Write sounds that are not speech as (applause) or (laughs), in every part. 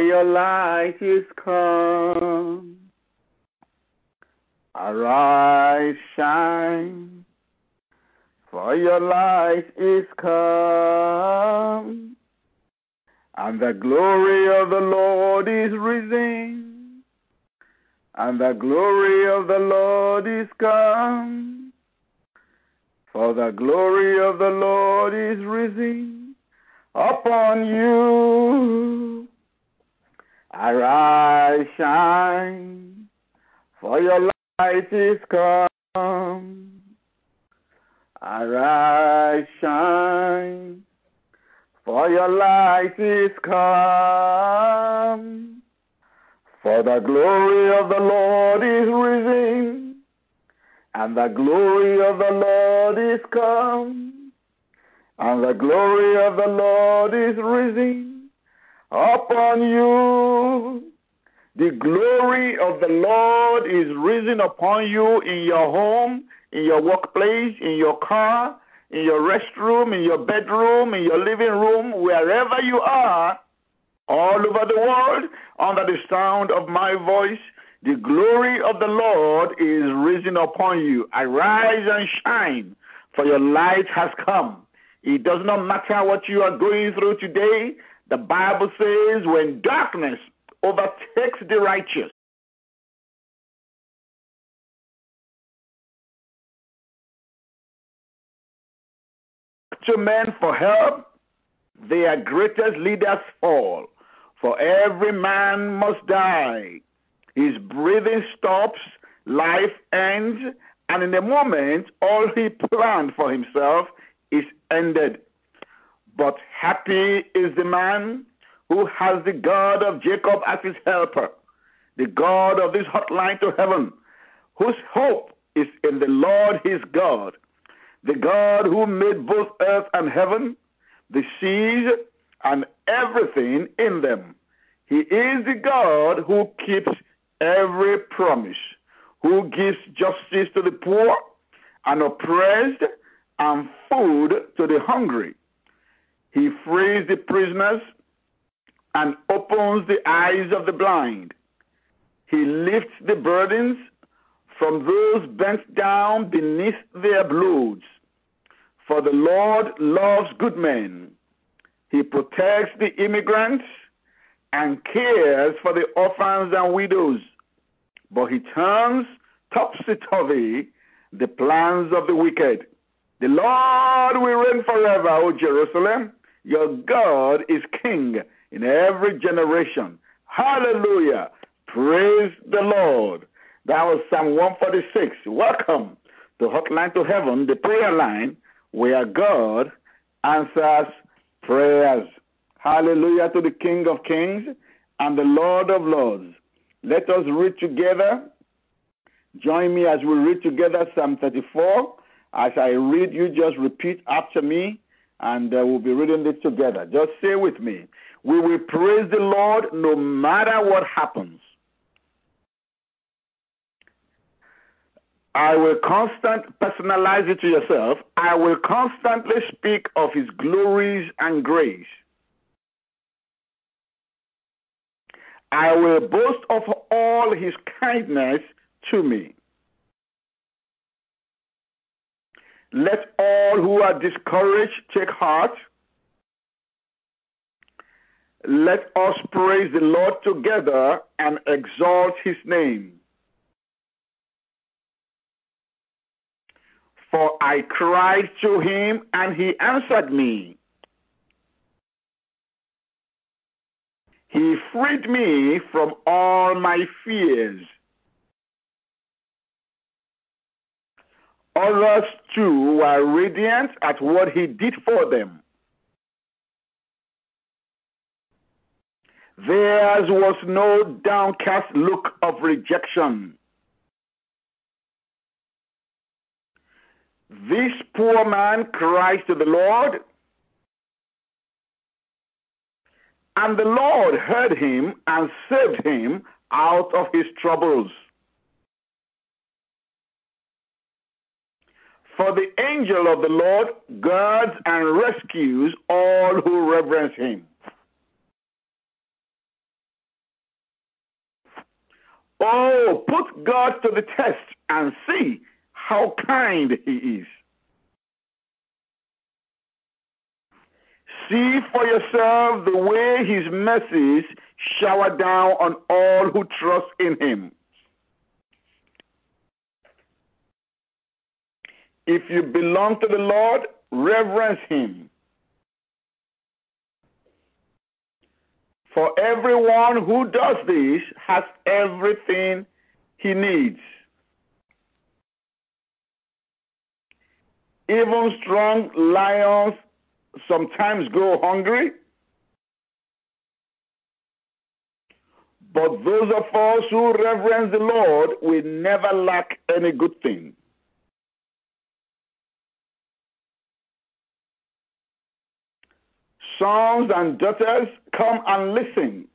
for your light is come. Arise, shine, for your light is come, and the glory of the Lord is risen, and the glory of the Lord is come, for the glory of the Lord is risen upon you. Arise, shine, for your light is come. Arise, shine, for your light is come. For the glory of the Lord is risen, and the glory of the Lord is come and the glory of the Lord is risen upon you. The glory of the Lord is risen upon you in your home, in your workplace, in your car, in your restroom, in your bedroom, in your living room, wherever you are, all over the world, under the sound of my voice. The glory of the Lord is risen upon you. Arise and shine, for your light has come it does not matter what you are going through today. The Bible says when darkness overtakes the righteous, to men for help, their greatest leaders fall. For every man must die. His breathing stops, life ends, and in a moment, all he planned for himself is ended. But happy is the man who has the God of Jacob as his helper, the God of this hotline to heaven, whose hope is in the Lord his God, the God who made both earth and heaven, the seas and everything in them. He is the God who keeps every promise, who gives justice to the poor and oppressed and food to the hungry. He frees the prisoners and opens the eyes of the blind. He lifts the burdens from those bent down beneath their loads. For the Lord loves good men. He protects the immigrants and cares for the orphans and widows. But he turns topsy turvy the plans of the wicked. The Lord will reign forever, O Jerusalem. Your God is king in every generation. Hallelujah. Praise the Lord. That was Psalm 146. Welcome to Hotline to Heaven, the prayer line where God answers prayers. Hallelujah to the King of Kings and the Lord of Lords. Let us read together. Join me as we read together Psalm 34 as I read, you just repeat after me, and uh, we'll be reading this together. Just say with me. We will praise the Lord no matter what happens. I will constant personalize it to yourself. I will constantly speak of his glories and grace. I will boast of all his kindness to me. Let all who are discouraged take heart. Let us praise the Lord together and exalt his name. For I cried to him and he answered me. He freed me from all my fears. Others too were radiant at what he did for them. Theirs was no downcast look of rejection. This poor man cries to the Lord, and the Lord heard him and saved him out of his troubles. For the angel of the Lord guards and rescues all who reverence him. Oh, put God to the test and see how kind he is. See for yourself the way his mercies shower down on all who trust in him. If you belong to the Lord, reverence him. For everyone who does this has everything he needs. Even strong lions sometimes go hungry. But those of us who reverence the Lord will never lack any good thing. Sons and daughters, come and listen.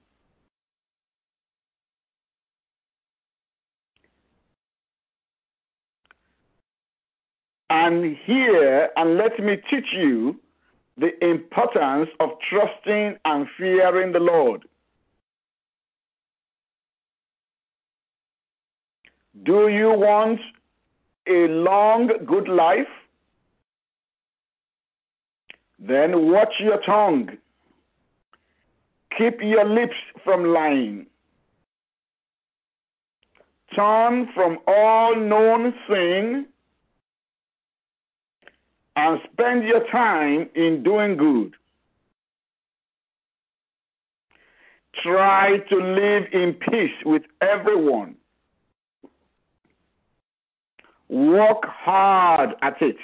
And hear, and let me teach you the importance of trusting and fearing the Lord. Do you want a long, good life? Then watch your tongue. Keep your lips from lying. Turn from all known sin and spend your time in doing good. Try to live in peace with everyone. Work hard at it.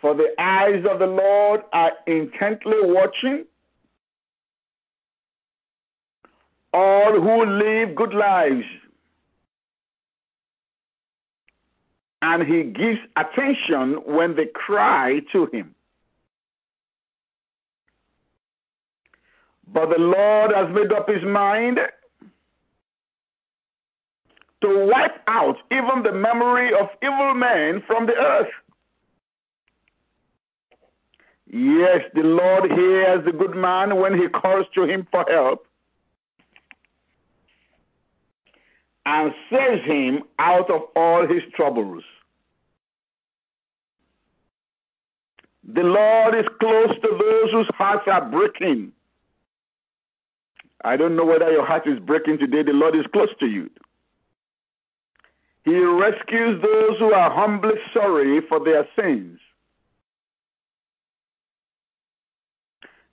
For the eyes of the Lord are intently watching all who live good lives. And he gives attention when they cry to him. But the Lord has made up his mind to wipe out even the memory of evil men from the earth. Yes, the Lord hears the good man when he calls to him for help and saves him out of all his troubles. The Lord is close to those whose hearts are breaking. I don't know whether your heart is breaking today. The Lord is close to you. He rescues those who are humbly sorry for their sins.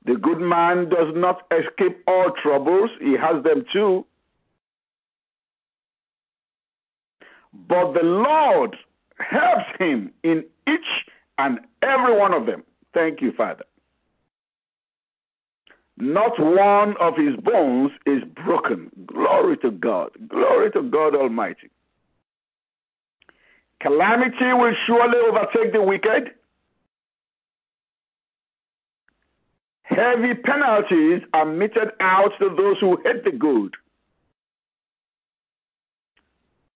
The good man does not escape all troubles, he has them too. But the Lord helps him in each and every one of them. Thank you, Father. Not one of his bones is broken. Glory to God. Glory to God Almighty. Calamity will surely overtake the wicked Heavy penalties are meted out to those who hate the good.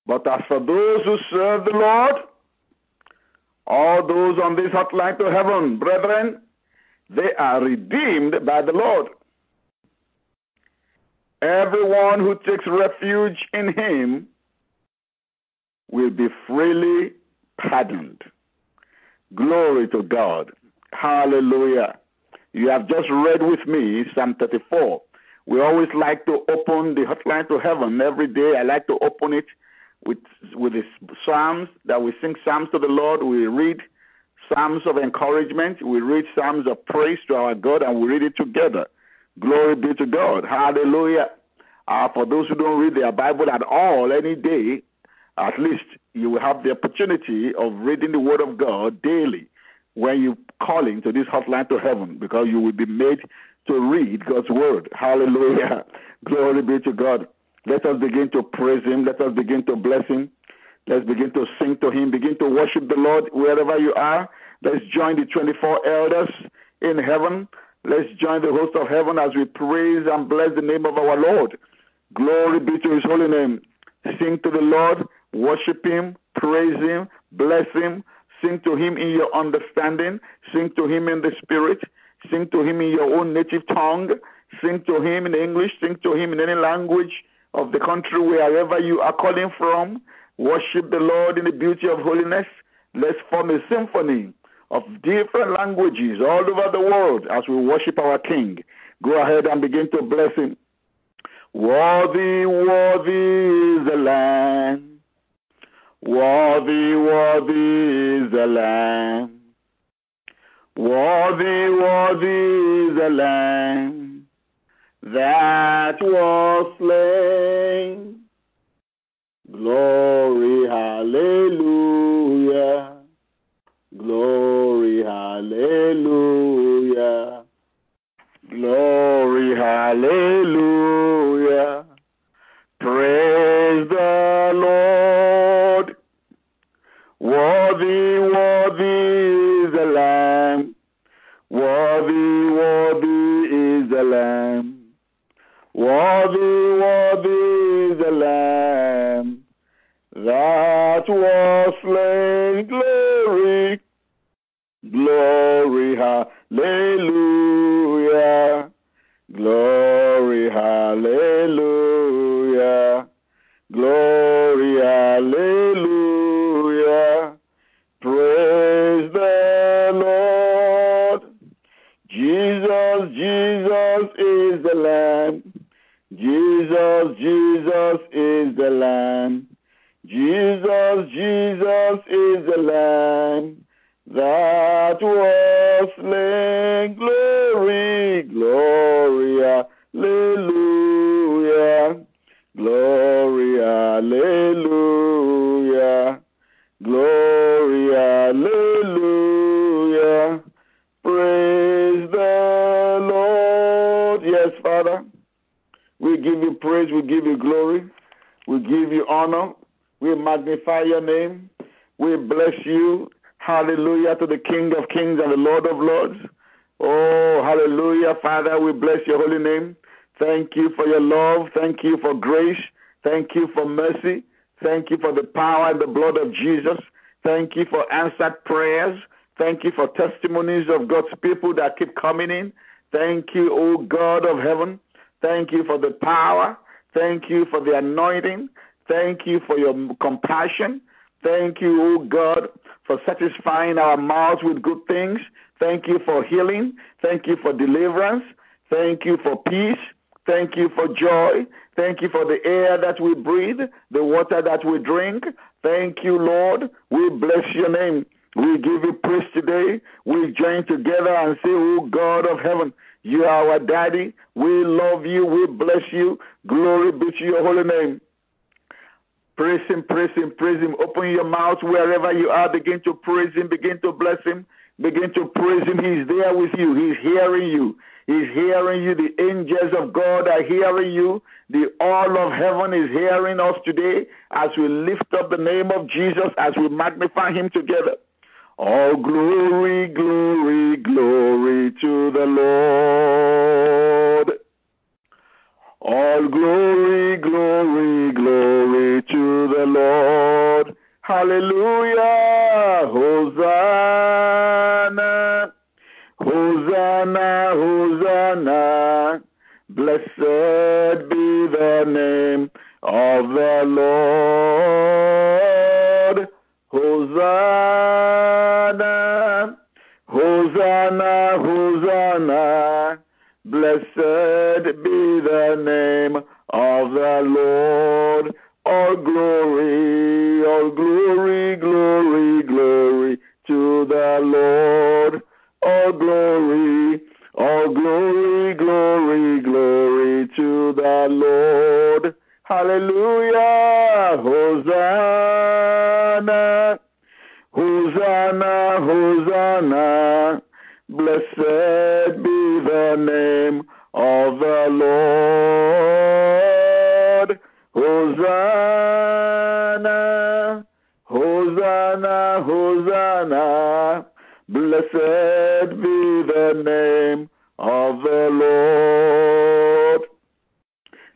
But as for those who serve the Lord, all those on this hotline to heaven, brethren, they are redeemed by the Lord. Everyone who takes refuge in him will be freely pardoned. Glory to God. Hallelujah. You have just read with me Psalm 34. We always like to open the hotline to heaven every day. I like to open it with with the psalms that we sing psalms to the Lord. We read psalms of encouragement. We read psalms of praise to our God, and we read it together. Glory be to God. Hallelujah. Uh, for those who don't read their Bible at all any day, at least you will have the opportunity of reading the Word of God daily when you calling to this hotline to heaven because you will be made to read God's word. Hallelujah. (laughs) Glory be to God. Let us begin to praise him. Let us begin to bless him. Let's begin to sing to him. Begin to worship the Lord wherever you are. Let's join the 24 elders in heaven. Let's join the host of heaven as we praise and bless the name of our Lord. Glory be to his holy name. Sing to the Lord Worship Him, praise Him, bless Him, sing to Him in your understanding, sing to Him in the Spirit, sing to Him in your own native tongue, sing to Him in English, sing to Him in any language of the country wherever you are calling from. Worship the Lord in the beauty of holiness. Let's form a symphony of different languages all over the world as we worship our King. Go ahead and begin to bless Him. Worthy, worthy is the Lamb. Worthy, worthy is the Lamb. Worthy, worthy is the Lamb that was slain. Glory, Yes, Father. We give you praise, we give you glory, we give you honor, we magnify your name, we bless you. Hallelujah to the King of Kings and the Lord of Lords. Oh, hallelujah, Father, we bless your holy name. Thank you for your love. Thank you for grace. Thank you for mercy. Thank you for the power and the blood of Jesus. Thank you for answered prayers. Thank you for testimonies of God's people that keep coming in. Thank you, O God of heaven. Thank you for the power. Thank you for the anointing. Thank you for your compassion. Thank you, O God, for satisfying our mouths with good things. Thank you for healing. Thank you for deliverance. Thank you for peace. Thank you for joy. Thank you for the air that we breathe, the water that we drink. Thank you, Lord. We bless your name. We give you praise today. We join together and say, Oh God of heaven, you are our daddy. We love you. We bless you. Glory be to your holy name. Praise him, praise him, praise him. Open your mouth wherever you are. Begin to praise him. Begin to bless him. Begin to praise him. He's there with you. He's hearing you. He's hearing you. The angels of God are hearing you. The all of heaven is hearing us today as we lift up the name of Jesus, as we magnify him together. All glory, glory, glory to the Lord. All glory, glory, glory to the Lord. Hallelujah. Hosanna. Hosanna, Hosanna. Blessed be the name of the Lord. Hosanna. Hosanna, Hosanna. Blessed be the name of the Lord. All glory, all glory, glory, glory to the Lord. All glory, all glory, glory, glory to the Lord. Hallelujah. Hosanna. Hosanna, Hosanna. Blessed be the name of the Lord. Hosanna, Hosanna, Hosanna. Blessed be the name of the Lord.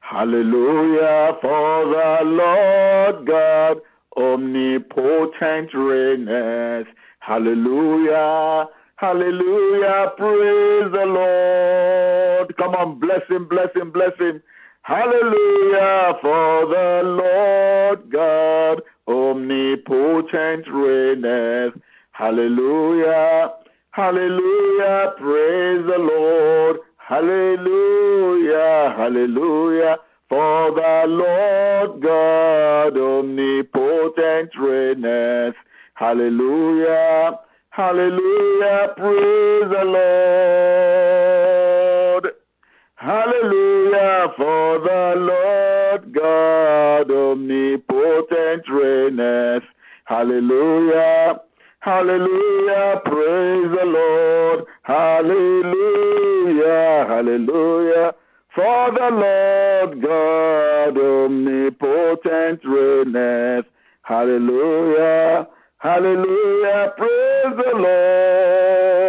Hallelujah, for the Lord God omnipotent reigneth. Hallelujah. Hallelujah. Praise the Lord. Come on, bless him, bless him, bless him. Hallelujah. For the Lord God omnipotent reigneth. Hallelujah. Hallelujah. Praise the Lord. Hallelujah. Hallelujah. For the Lord God omnipotent reigneth. Hallelujah. Hallelujah. Praise the Lord. Hallelujah. For the Lord God omnipotent reigneth. Hallelujah. Hallelujah. Praise the Lord. Hallelujah. Hallelujah. For the Lord God omnipotent reigneth. Hallelujah. Hallelujah. Praise the Lord.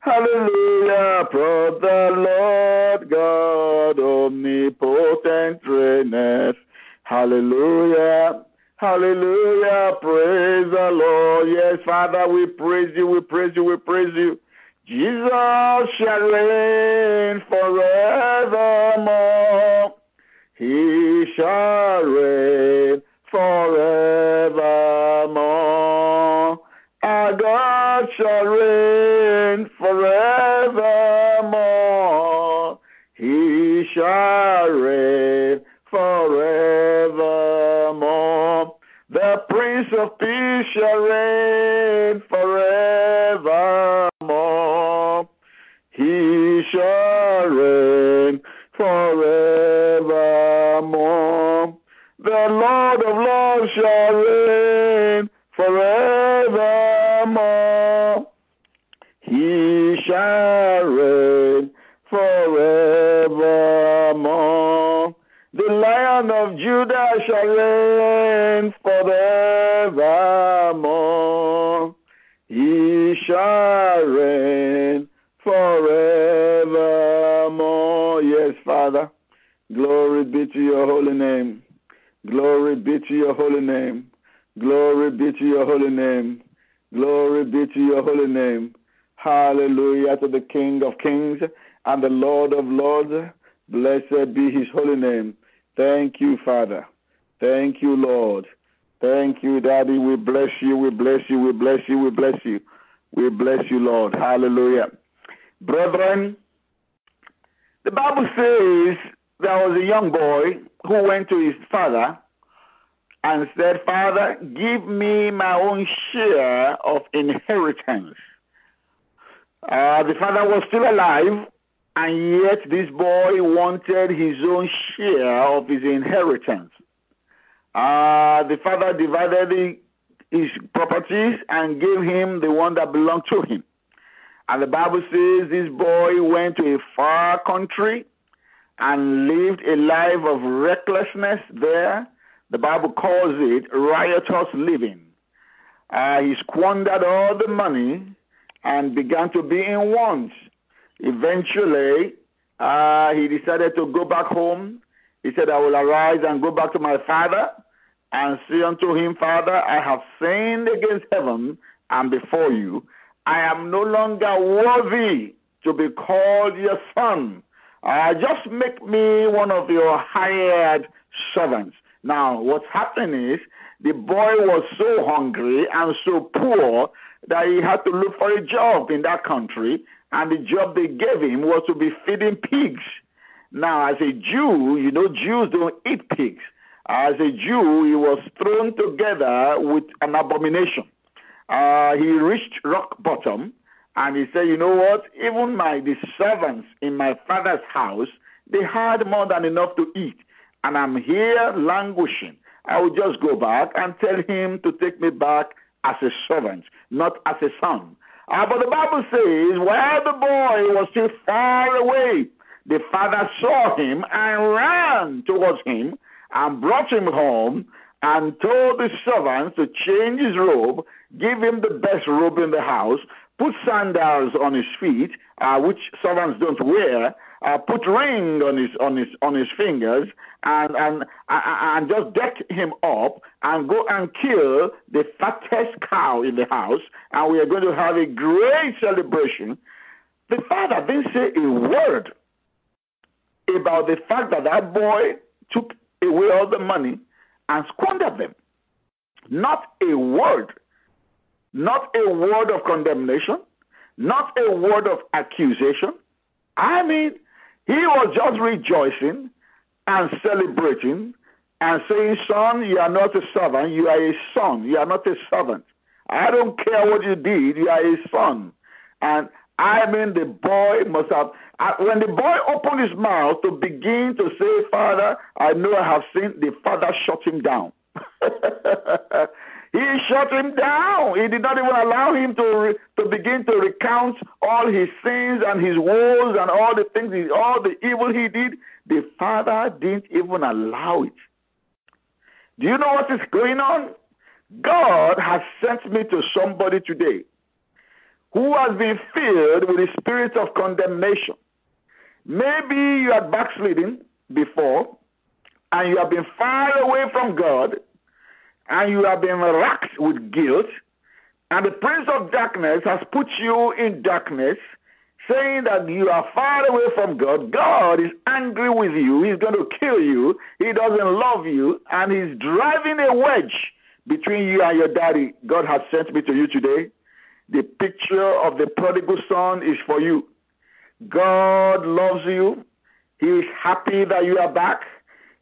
Hallelujah. Praise the Lord God omnipotent reigneth. Hallelujah. Hallelujah. Praise the Lord. Yes, Father, we praise you, we praise you, we praise you. Jesus shall reign forevermore. He shall reign forevermore. Our God shall reign forevermore. He shall reign forevermore. The Prince of Peace shall reign forevermore. He shall reign forevermore. The Lord of Lords shall reign forevermore. He shall reign forevermore. The Lion of Judah shall reign forevermore. He shall reign forevermore. Yes, Father. Glory be to your holy name. Glory be to your holy name. Glory be to your holy name. Glory be to your holy name. Hallelujah to the King of kings and the Lord of lords. Blessed be his holy name. Thank you, Father. Thank you, Lord. Thank you, Daddy. We bless you. We bless you. We bless you. We bless you. We bless you, Lord. Hallelujah. Brethren, the Bible says there was a young boy who went to his father and said, Father, give me my own share of inheritance. Uh, the father was still alive, and yet this boy wanted his own share of his inheritance. Uh, the father divided his properties and gave him the one that belonged to him. And the Bible says this boy went to a far country and lived a life of recklessness there. The Bible calls it riotous living. Uh, he squandered all the money and began to be in want. Eventually, uh, he decided to go back home. He said, I will arise and go back to my father and say unto him, Father, I have sinned against heaven and before you. I am no longer worthy to be called your son. Uh, just make me one of your hired servants. Now, what's happening is the boy was so hungry and so poor that he had to look for a job in that country, and the job they gave him was to be feeding pigs. Now, as a Jew, you know, Jews don't eat pigs. As a Jew, he was thrown together with an abomination. Uh, he reached rock bottom, and he said, "You know what? Even my the servants in my father's house, they had more than enough to eat, and I'm here languishing. I will just go back and tell him to take me back as a servant, not as a son." Uh, but the Bible says, while the boy was still far away, the father saw him and ran towards him and brought him home and told the servants to change his robe, give him the best robe in the house, put sandals on his feet, uh, which servants don't wear, uh, put ring on his on his on his fingers and and and just deck him up and go and kill the fattest cow in the house, and we are going to have a great celebration. The father didn't say a word about the fact that that boy took away all the money and squandered them. Not a word. Not a word of condemnation. Not a word of accusation. I mean, he was just rejoicing and celebrating and saying, Son, you are not a servant, you are a son. You are not a servant. I don't care what you did, you are a son. And I mean, the boy must have, when the boy opened his mouth to begin to say, Father, I know I have sinned, the father shut him down. (laughs) he shut him down. He did not even allow him to, re, to begin to recount all his sins and his woes and all the things, he, all the evil he did. The father didn't even allow it. Do you know what is going on? God has sent me to somebody today who has been filled with the spirit of condemnation. Maybe you are backsliding before and you have been far away from God and you have been racked with guilt, and the prince of darkness has put you in darkness, saying that you are far away from God. God is angry with you. He's going to kill you. He doesn't love you, and he's driving a wedge between you and your daddy. God has sent me to you today the picture of the prodigal son is for you. God loves you. He is happy that you are back.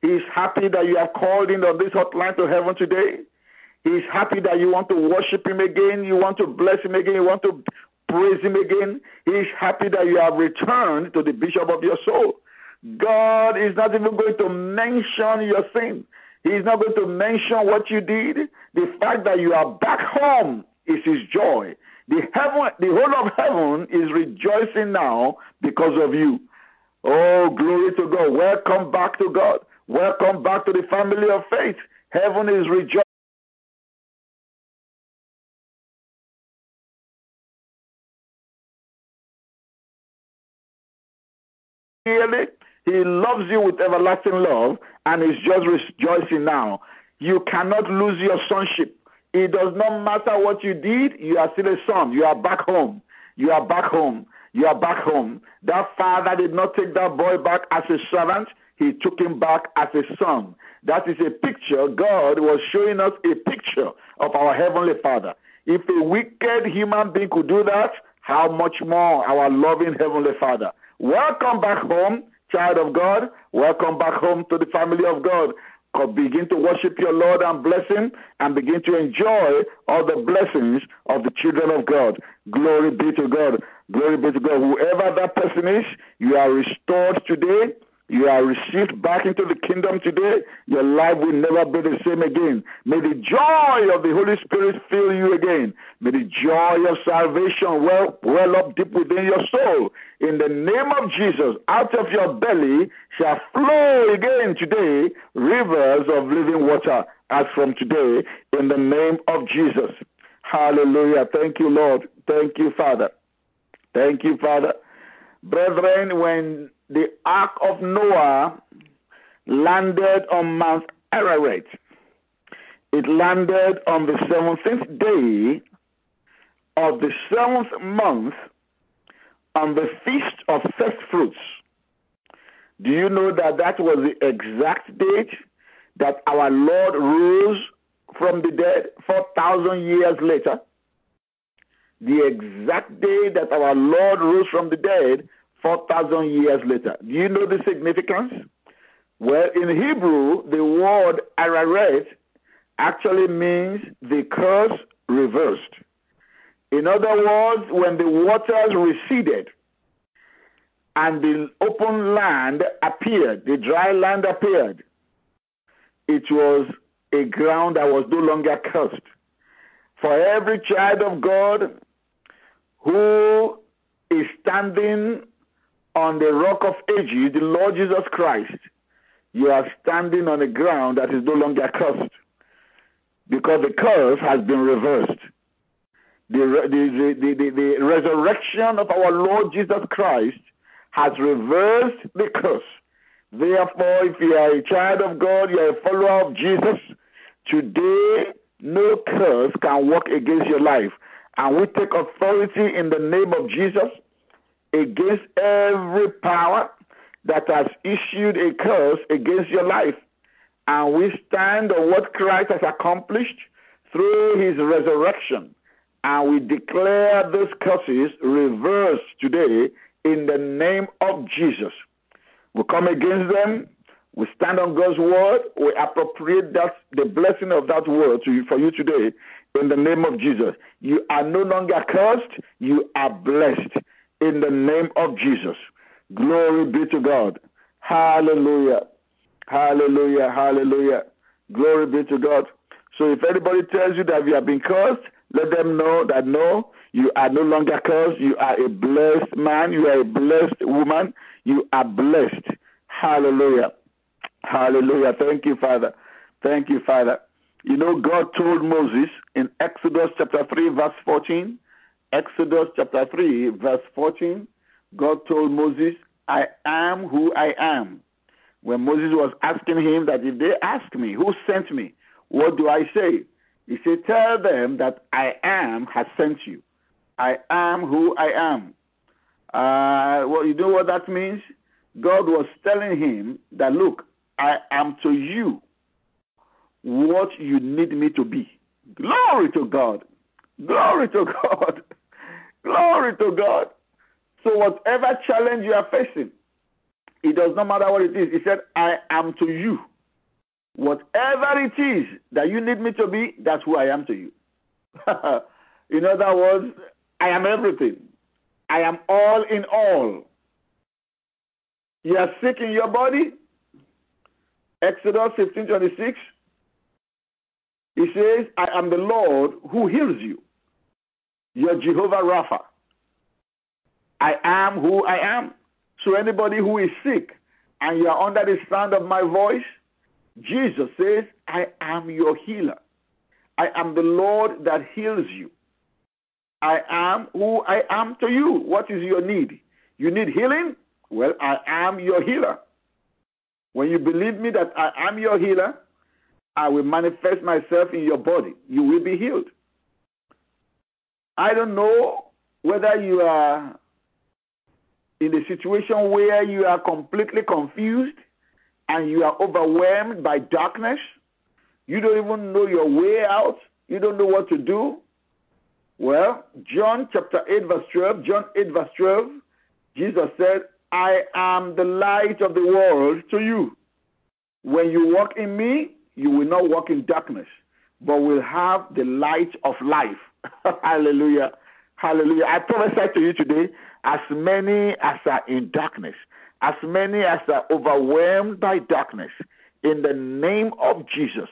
He is happy that you have called in on this hotline to heaven today. He is happy that you want to worship him again. You want to bless him again. You want to praise him again. He is happy that you have returned to the bishop of your soul. God is not even going to mention your sin. He is not going to mention what you did. The fact that you are back home is his joy. The heaven, the whole of heaven is rejoicing now because of you. Oh, glory to God. Welcome back to God. Welcome back to the family of faith. Heaven is rejoicing. He loves you with everlasting love and is just rejoicing now. You cannot lose your sonship. It does not matter what you did, you are still a son. You are back home. You are back home. You are back home. That father did not take that boy back as a servant, he took him back as a son. That is a picture. God was showing us a picture of our Heavenly Father. If a wicked human being could do that, how much more our loving Heavenly Father? Welcome back home, child of God. Welcome back home to the family of God begin to worship your Lord and bless Him and begin to enjoy all the blessings of the children of God. Glory be to God. Glory be to God. Whoever that person is, you are restored today you are received back into the kingdom today. Your life will never be the same again. May the joy of the Holy Spirit fill you again. May the joy of salvation well, well up deep within your soul. In the name of Jesus, out of your belly shall flow again today rivers of living water as from today in the name of Jesus. Hallelujah. Thank you, Lord. Thank you, Father. Thank you, Father. Brethren, when the Ark of Noah landed on Mount Ararat. It landed on the 17th day of the seventh month on the feast of first fruits. Do you know that that was the exact date that our Lord rose from the dead 4,000 years later? The exact day that our Lord rose from the dead 4,000 years later. Do you know the significance? Well, in Hebrew, the word Ararat actually means the curse reversed. In other words, when the waters receded and the open land appeared, the dry land appeared, it was a ground that was no longer cursed. For every child of God who is standing on the rock of ages, the Lord Jesus Christ, you are standing on a ground that is no longer cursed because the curse has been reversed. The, the, the, the, the resurrection of our Lord Jesus Christ has reversed the curse. Therefore, if you are a child of God, you are a follower of Jesus, today no curse can work against your life. And we take authority in the name of Jesus against every power that has issued a curse against your life. And we stand on what Christ has accomplished through his resurrection. And we declare those curses reversed today in the name of Jesus. We come against them. We stand on God's word. We appropriate that the blessing of that word you, for you today in the name of Jesus. You are no longer cursed. You are blessed in the name of Jesus. Glory be to God. Hallelujah. Hallelujah. Hallelujah. Glory be to God. So if anybody tells you that you have been cursed, let them know that no, you are no longer cursed. You are a blessed man. You are a blessed woman. You are blessed. Hallelujah. Hallelujah. Thank you, Father. Thank you, Father. You know, God told Moses in Exodus chapter 3, verse 14, Exodus chapter 3, verse 14, God told Moses, I am who I am. When Moses was asking him that if they ask me, who sent me, what do I say? He said, Tell them that I am has sent you. I am who I am. Uh, well, you know what that means? God was telling him that, look, I am to you what you need me to be. Glory to God. Glory to (laughs) God. Glory to God. So, whatever challenge you are facing, it does not matter what it is. He said, I am to you. Whatever it is that you need me to be, that's who I am to you. (laughs) in other words, I am everything. I am all in all. You are sick in your body. Exodus 15 26. He says, I am the Lord who heals you. You're Jehovah Rapha. I am who I am. So anybody who is sick and you are under the sound of my voice, Jesus says, I am your healer. I am the Lord that heals you. I am who I am to you. What is your need? You need healing? Well, I am your healer. When you believe me that I am your healer, I will manifest myself in your body. You will be healed. I don't know whether you are in a situation where you are completely confused and you are overwhelmed by darkness. You don't even know your way out. You don't know what to do. Well, John chapter 8, verse 12, John 8, verse 12, Jesus said, I am the light of the world to you. When you walk in me, you will not walk in darkness, but will have the light of life. (laughs) Hallelujah. Hallelujah. I prophesy to you today as many as are in darkness, as many as are overwhelmed by darkness, in the name of Jesus,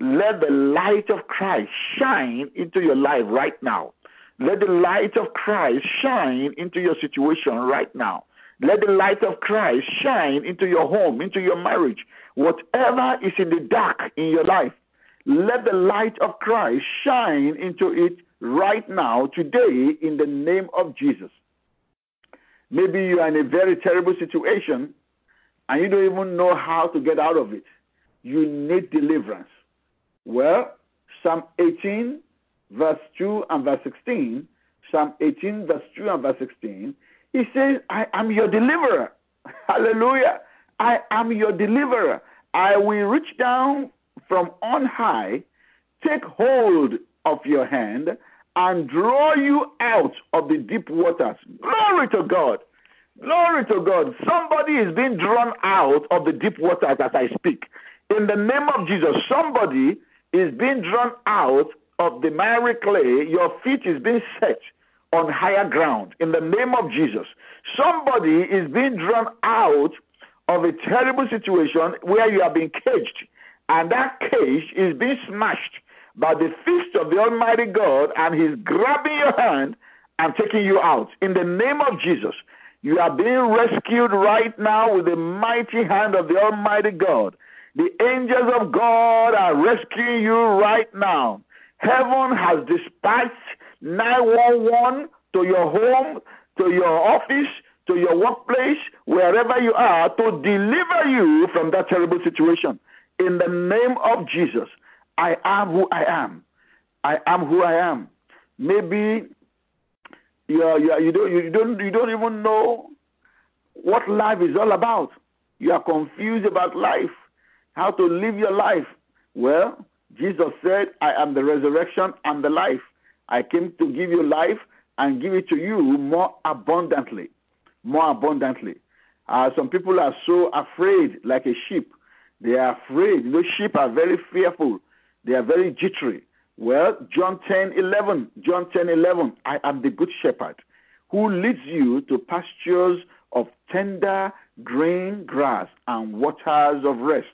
let the light of Christ shine into your life right now. Let the light of Christ shine into your situation right now. Let the light of Christ shine into your home, into your marriage. Whatever is in the dark in your life, let the light of Christ shine into it right now, today, in the name of Jesus. Maybe you are in a very terrible situation and you don't even know how to get out of it. You need deliverance. Well, Psalm 18, verse 2 and verse 16, Psalm 18, verse 2 and verse 16, he says, I am your deliverer. (laughs) Hallelujah. I am your deliverer. I will reach down from on high, take hold of your hand, and draw you out of the deep waters. Glory to God. Glory to God. Somebody is being drawn out of the deep waters as I speak. In the name of Jesus, somebody is being drawn out of the miry clay. Your feet is being set on higher ground. In the name of Jesus, somebody is being drawn out of a terrible situation where you are being caged, and that cage is being smashed by the fist of the Almighty God, and He's grabbing your hand and taking you out. In the name of Jesus, you are being rescued right now with the mighty hand of the Almighty God. The angels of God are rescuing you right now. Heaven has dispatched 911 to your home, to your office, to your workplace, wherever you are, to deliver you from that terrible situation. In the name of Jesus, I am who I am. I am who I am. Maybe you, are, you, are, you, don't, you, don't, you don't even know what life is all about. You are confused about life, how to live your life. Well, Jesus said, I am the resurrection and the life. I came to give you life and give it to you more abundantly. More abundantly. Uh, some people are so afraid, like a sheep. They are afraid. Those sheep are very fearful. They are very jittery. Well, John 10 11. John 10 11. I am the good shepherd who leads you to pastures of tender green grass and waters of rest.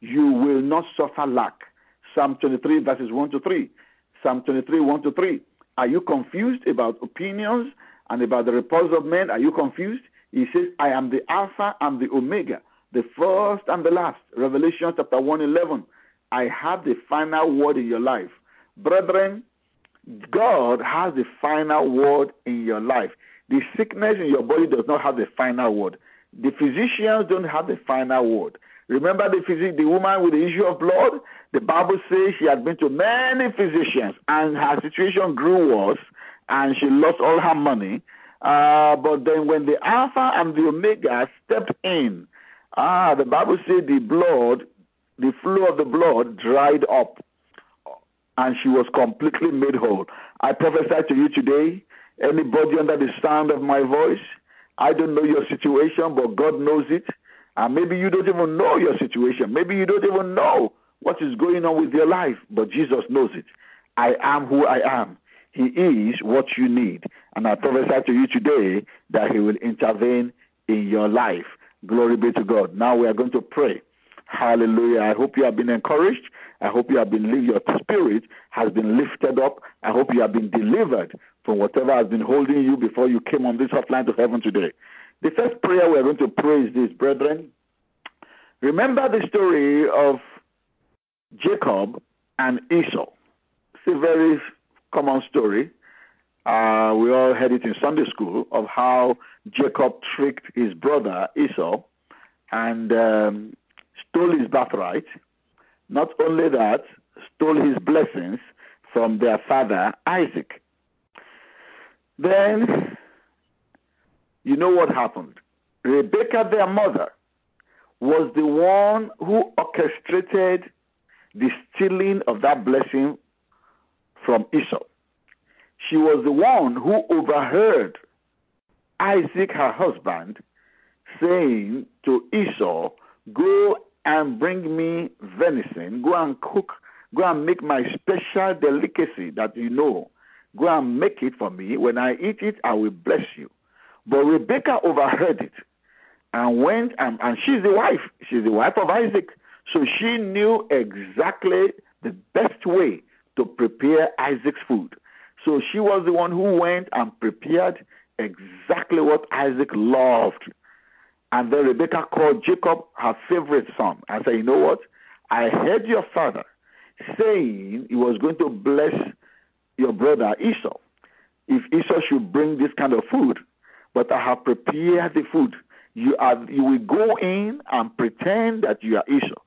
You will not suffer lack. Psalm 23, verses 1 to 3. Psalm 23, 1 to 3. Are you confused about opinions and about the reports of men? Are you confused? He says, I am the Alpha and the Omega, the first and the last. Revelation chapter 1, 11. I have the final word in your life. Brethren, God has the final word in your life. The sickness in your body does not have the final word. The physicians don't have the final word. Remember the phys- the woman with the issue of blood? The Bible says she had been to many physicians and her situation grew worse and she lost all her money. Uh, but then when the Alpha and the Omega stepped in, ah, the Bible said the blood, the flow of the blood dried up and she was completely made whole. I prophesy to you today, anybody under the sound of my voice, I don't know your situation, but God knows it. And maybe you don't even know your situation. Maybe you don't even know what is going on with your life, but Jesus knows it. I am who I am. He is what you need. And I prophesy to you today that He will intervene in your life. Glory be to God. Now we are going to pray. Hallelujah. I hope you have been encouraged. I hope you have been your spirit has been lifted up. I hope you have been delivered from whatever has been holding you before you came on this hotline to heaven today. The first prayer we're going to pray is this, brethren. Remember the story of Jacob and Esau. It's a very common story. Uh, we all heard it in Sunday school of how Jacob tricked his brother Esau and um, stole his birthright. Not only that, stole his blessings from their father Isaac. Then, you know what happened? Rebecca, their mother, was the one who orchestrated the stealing of that blessing from Esau. She was the one who overheard Isaac, her husband, saying to Esau, Go and bring me venison. Go and cook. Go and make my special delicacy that you know. Go and make it for me. When I eat it, I will bless you. But Rebecca overheard it and went and, and she's the wife. She's the wife of Isaac. So she knew exactly the best way to prepare Isaac's food. So she was the one who went and prepared exactly what Isaac loved. And then Rebecca called Jacob her favorite son and said, You know what? I heard your father saying he was going to bless your brother Esau if Esau should bring this kind of food. But I have prepared the food. You are you will go in and pretend that you are Esau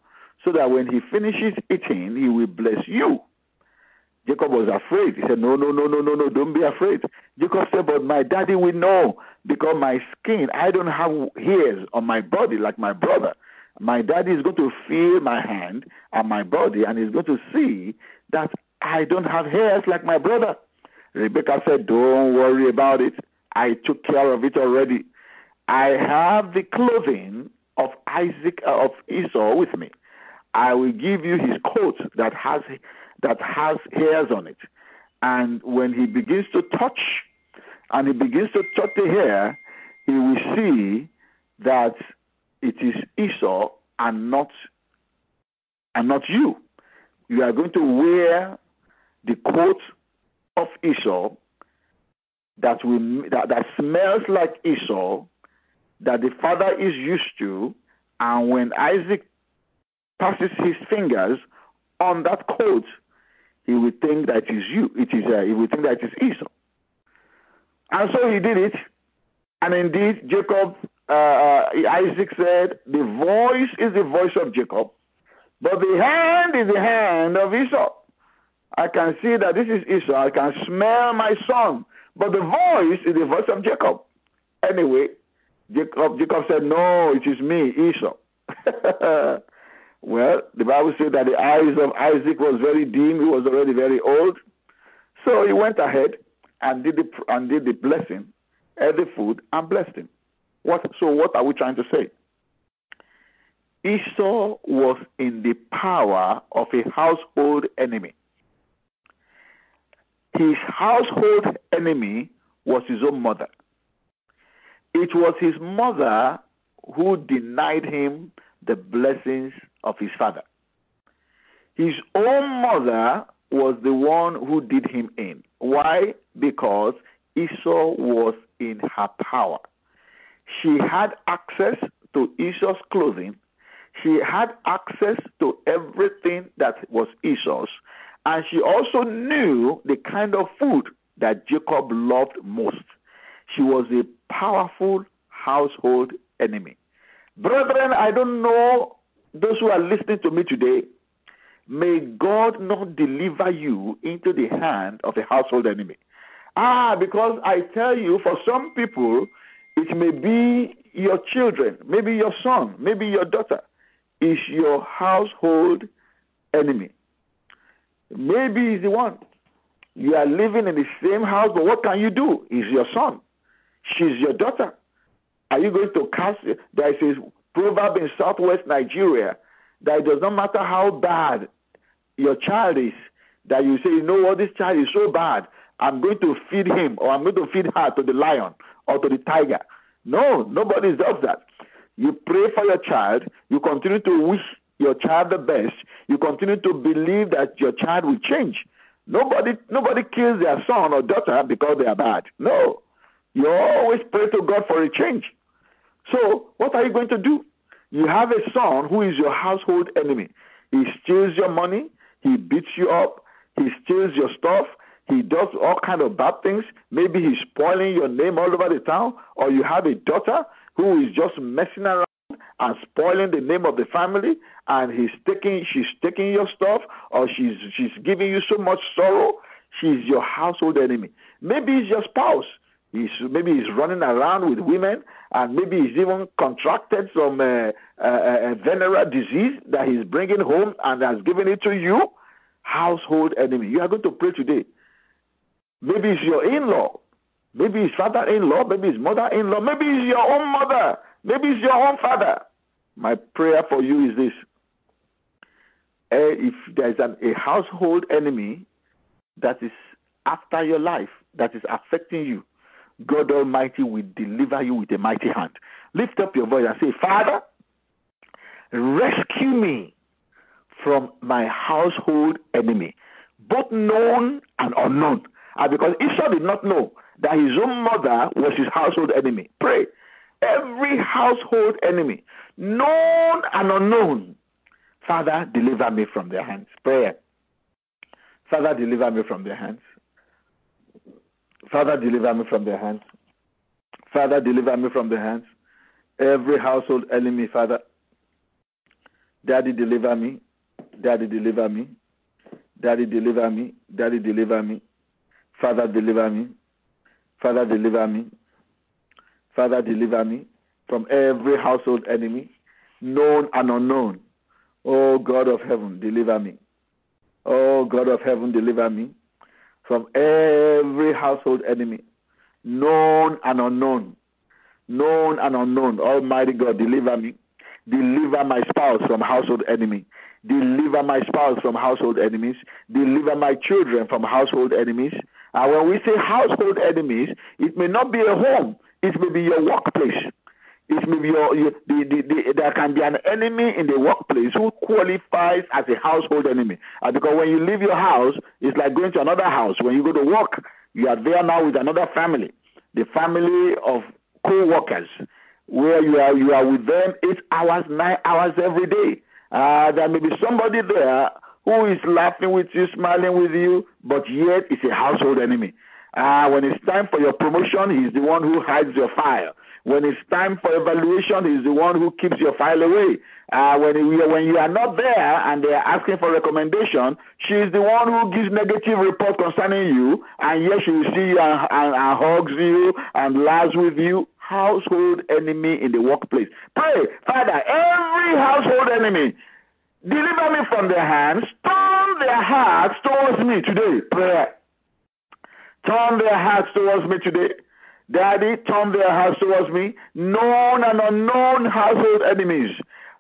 so that when he finishes eating, he will bless you. Jacob was afraid. He said, No, no, no, no, no, no, don't be afraid. Jacob said, But my daddy will know because my skin, I don't have hairs on my body like my brother. My daddy is going to feel my hand and my body and he's going to see that I don't have hairs like my brother. Rebecca said, Don't worry about it. I took care of it already. I have the clothing of Isaac uh, of Esau with me. I will give you his coat that has that has hairs on it. And when he begins to touch and he begins to touch the hair, he will see that it is Esau and not and not you. You are going to wear the coat of Esau that will that, that smells like Esau that the father is used to, and when Isaac passes his fingers on that coat, he will think that is you. It is uh, he will think that is Esau. And so he did it. And indeed, Jacob, uh, uh, Isaac said, the voice is the voice of Jacob, but the hand is the hand of Esau. I can see that this is Esau. I can smell my son. But the voice is the voice of Jacob. Anyway, Jacob, Jacob said, No, it is me, Esau. (laughs) well, the Bible said that the eyes of Isaac was very dim. He was already very old. So he went ahead and did the, and did the blessing, ate the food, and blessed him. What, so, what are we trying to say? Esau was in the power of a household enemy. His household enemy was his own mother. It was his mother who denied him the blessings of his father. His own mother was the one who did him in. Why? Because Esau was in her power. She had access to Esau's clothing. She had access to everything that was Esau's. And she also knew the kind of food that Jacob loved most. She was a powerful household enemy. Brethren, I don't know those who are listening to me today. May God not deliver you into the hand of a household enemy. Ah, because I tell you, for some people, it may be your children, maybe your son, maybe your daughter, is your household enemy. Maybe he's the one. You are living in the same house, but what can you do? He's your son. She's your daughter. Are you going to cast? There is proverb in southwest Nigeria that it does not matter how bad your child is, that you say, you know what, this child is so bad, I'm going to feed him or I'm going to feed her to the lion or to the tiger. No, nobody does that. You pray for your child, you continue to wish your child the best, you continue to believe that your child will change. Nobody nobody kills their son or daughter because they are bad. No. You always pray to God for a change. So what are you going to do? You have a son who is your household enemy. He steals your money, he beats you up, he steals your stuff, he does all kind of bad things. Maybe he's spoiling your name all over the town, or you have a daughter who is just messing around and spoiling the name of the family and he's taking she's taking your stuff or she's she's giving you so much sorrow she's your household enemy maybe it's your spouse he's maybe he's running around with women and maybe he's even contracted some uh, uh, uh, venereal disease that he's bringing home and has given it to you household enemy. You are going to pray today. Maybe it's your in-law. Maybe it's father-in-law. Maybe it's mother-in-law. Maybe it's your own mother. Maybe it's your own father. My prayer for you is this. Uh, if there's an, a household enemy that is after your life, that is affecting you, God Almighty will deliver you with a mighty hand. Lift up your voice and say, Father, rescue me from my household enemy, both known and unknown. And because Esau did not know that his own mother was his household enemy. Pray. Every household enemy known and unknown. Father, deliver me from their hands. Prayer. Father, deliver me from their hands. Father, deliver me from their hands. Father, deliver me from their hands. Every household enemy, Father. Daddy, deliver me. Daddy, deliver me. Daddy, deliver me. Daddy, deliver me. Father, deliver me. Father, deliver me. Father, deliver me from every household enemy, known and unknown. Oh God of heaven, deliver me. Oh God of heaven, deliver me from every household enemy, known and unknown. Known and unknown. Almighty God, deliver me. Deliver my spouse from household enemy. Deliver my spouse from household enemies. Deliver my children from household enemies. And when we say household enemies, it may not be a home, it may be your workplace. It may be your, your the, the, the, there can be an enemy in the workplace who qualifies as a household enemy. Uh, because when you leave your house, it's like going to another house. When you go to work, you are there now with another family, the family of co-workers, where you are you are with them eight hours, nine hours every day. Uh, there may be somebody there who is laughing with you, smiling with you, but yet it's a household enemy. Uh, when it's time for your promotion, he's the one who hides your file. When it's time for evaluation, he's the one who keeps your file away. Uh, when, you, when you are not there and they are asking for recommendation, she's the one who gives negative report concerning you, and yet she will see you and, and, and hugs you and laughs with you. Household enemy in the workplace. Pray, Father, every household enemy, deliver me from their hands, turn their hearts towards me today. Prayer. Turn their hearts towards me today. Daddy, turn their hearts towards me. Known and unknown household enemies.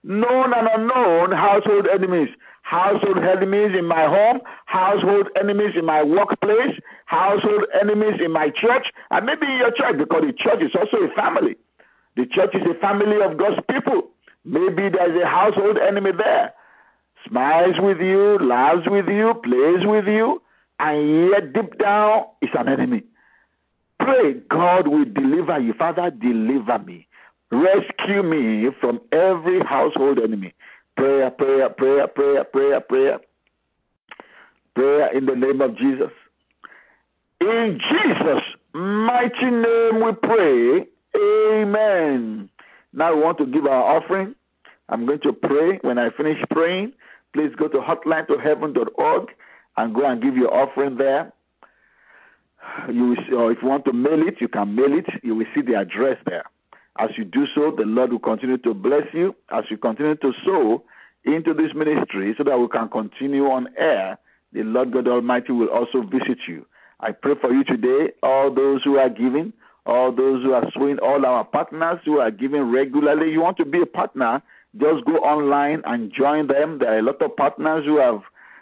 Known and unknown household enemies. Household enemies in my home, household enemies in my workplace, household enemies in my church, and maybe in your church, because the church is also a family. The church is a family of God's people. Maybe there's a household enemy there. Smiles with you, laughs with you, plays with you, and yet deep down is an enemy. Pray God will deliver you. Father, deliver me. Rescue me from every household enemy. Prayer, prayer, prayer, prayer, prayer, prayer. Prayer in the name of Jesus. In Jesus' mighty name we pray. Amen. Now we want to give our offering. I'm going to pray. When I finish praying, please go to hotline2heaven.org and go and give your offering there. You will, or if you want to mail it, you can mail it. You will see the address there. As you do so, the Lord will continue to bless you as you continue to sow into this ministry so that we can continue on air. The Lord God Almighty will also visit you. I pray for you today, all those who are giving, all those who are sowing, all our partners who are giving regularly. You want to be a partner, just go online and join them. There are a lot of partners who have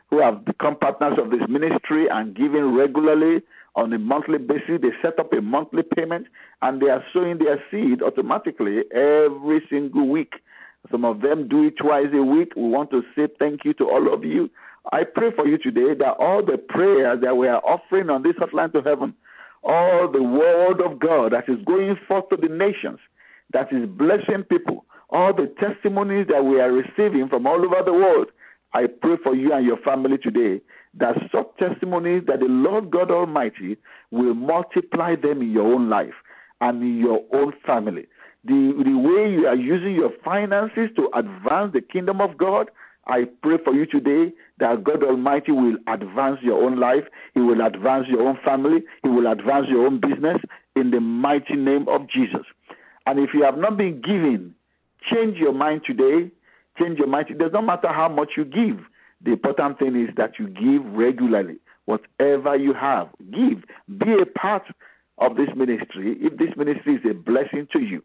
who have become partners of this ministry and giving regularly on a monthly basis. They set up a monthly payment and they are sowing their seed automatically every single week. Some of them do it twice a week. We want to say thank you to all of you. I pray for you today that all the prayers that we are offering on this hotline to heaven, all the word of God that is going forth to the nations, that is blessing people, all the testimonies that we are receiving from all over the world, I pray for you and your family today that such testimonies that the Lord God Almighty will multiply them in your own life and in your own family. The, the way you are using your finances to advance the kingdom of God, I pray for you today that God Almighty will advance your own life. He will advance your own family. He will advance your own business in the mighty name of Jesus. And if you have not been giving, change your mind today. Change your mind. It does not matter how much you give. The important thing is that you give regularly. Whatever you have, give. Be a part of this ministry if this ministry is a blessing to you.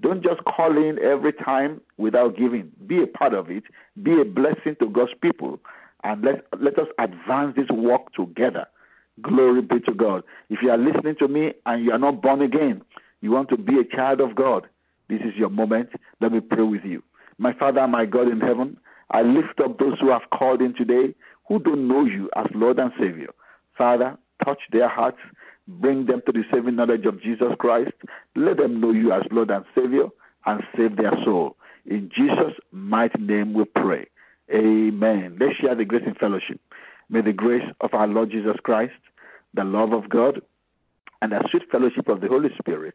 Don't just call in every time without giving. Be a part of it. Be a blessing to God's people. And let, let us advance this work together. Glory be to God. If you are listening to me and you are not born again, you want to be a child of God, this is your moment. Let me pray with you. My Father, my God in heaven, I lift up those who have called in today who don't know you as Lord and Savior. Father, touch their hearts, bring them to the saving knowledge of Jesus Christ. Let them know you as Lord and Savior and save their soul. In Jesus' mighty name we pray. Amen. Let's share the grace in fellowship. May the grace of our Lord Jesus Christ, the love of God, and the sweet fellowship of the Holy Spirit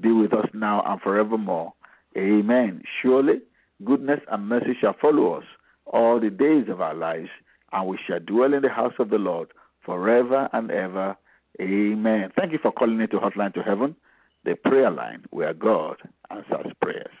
be with us now and forevermore. Amen. Surely goodness and mercy shall follow us all the days of our lives, and we shall dwell in the house of the Lord forever and ever. Amen. Thank you for calling into Hotline to Heaven, the prayer line where God answers prayers.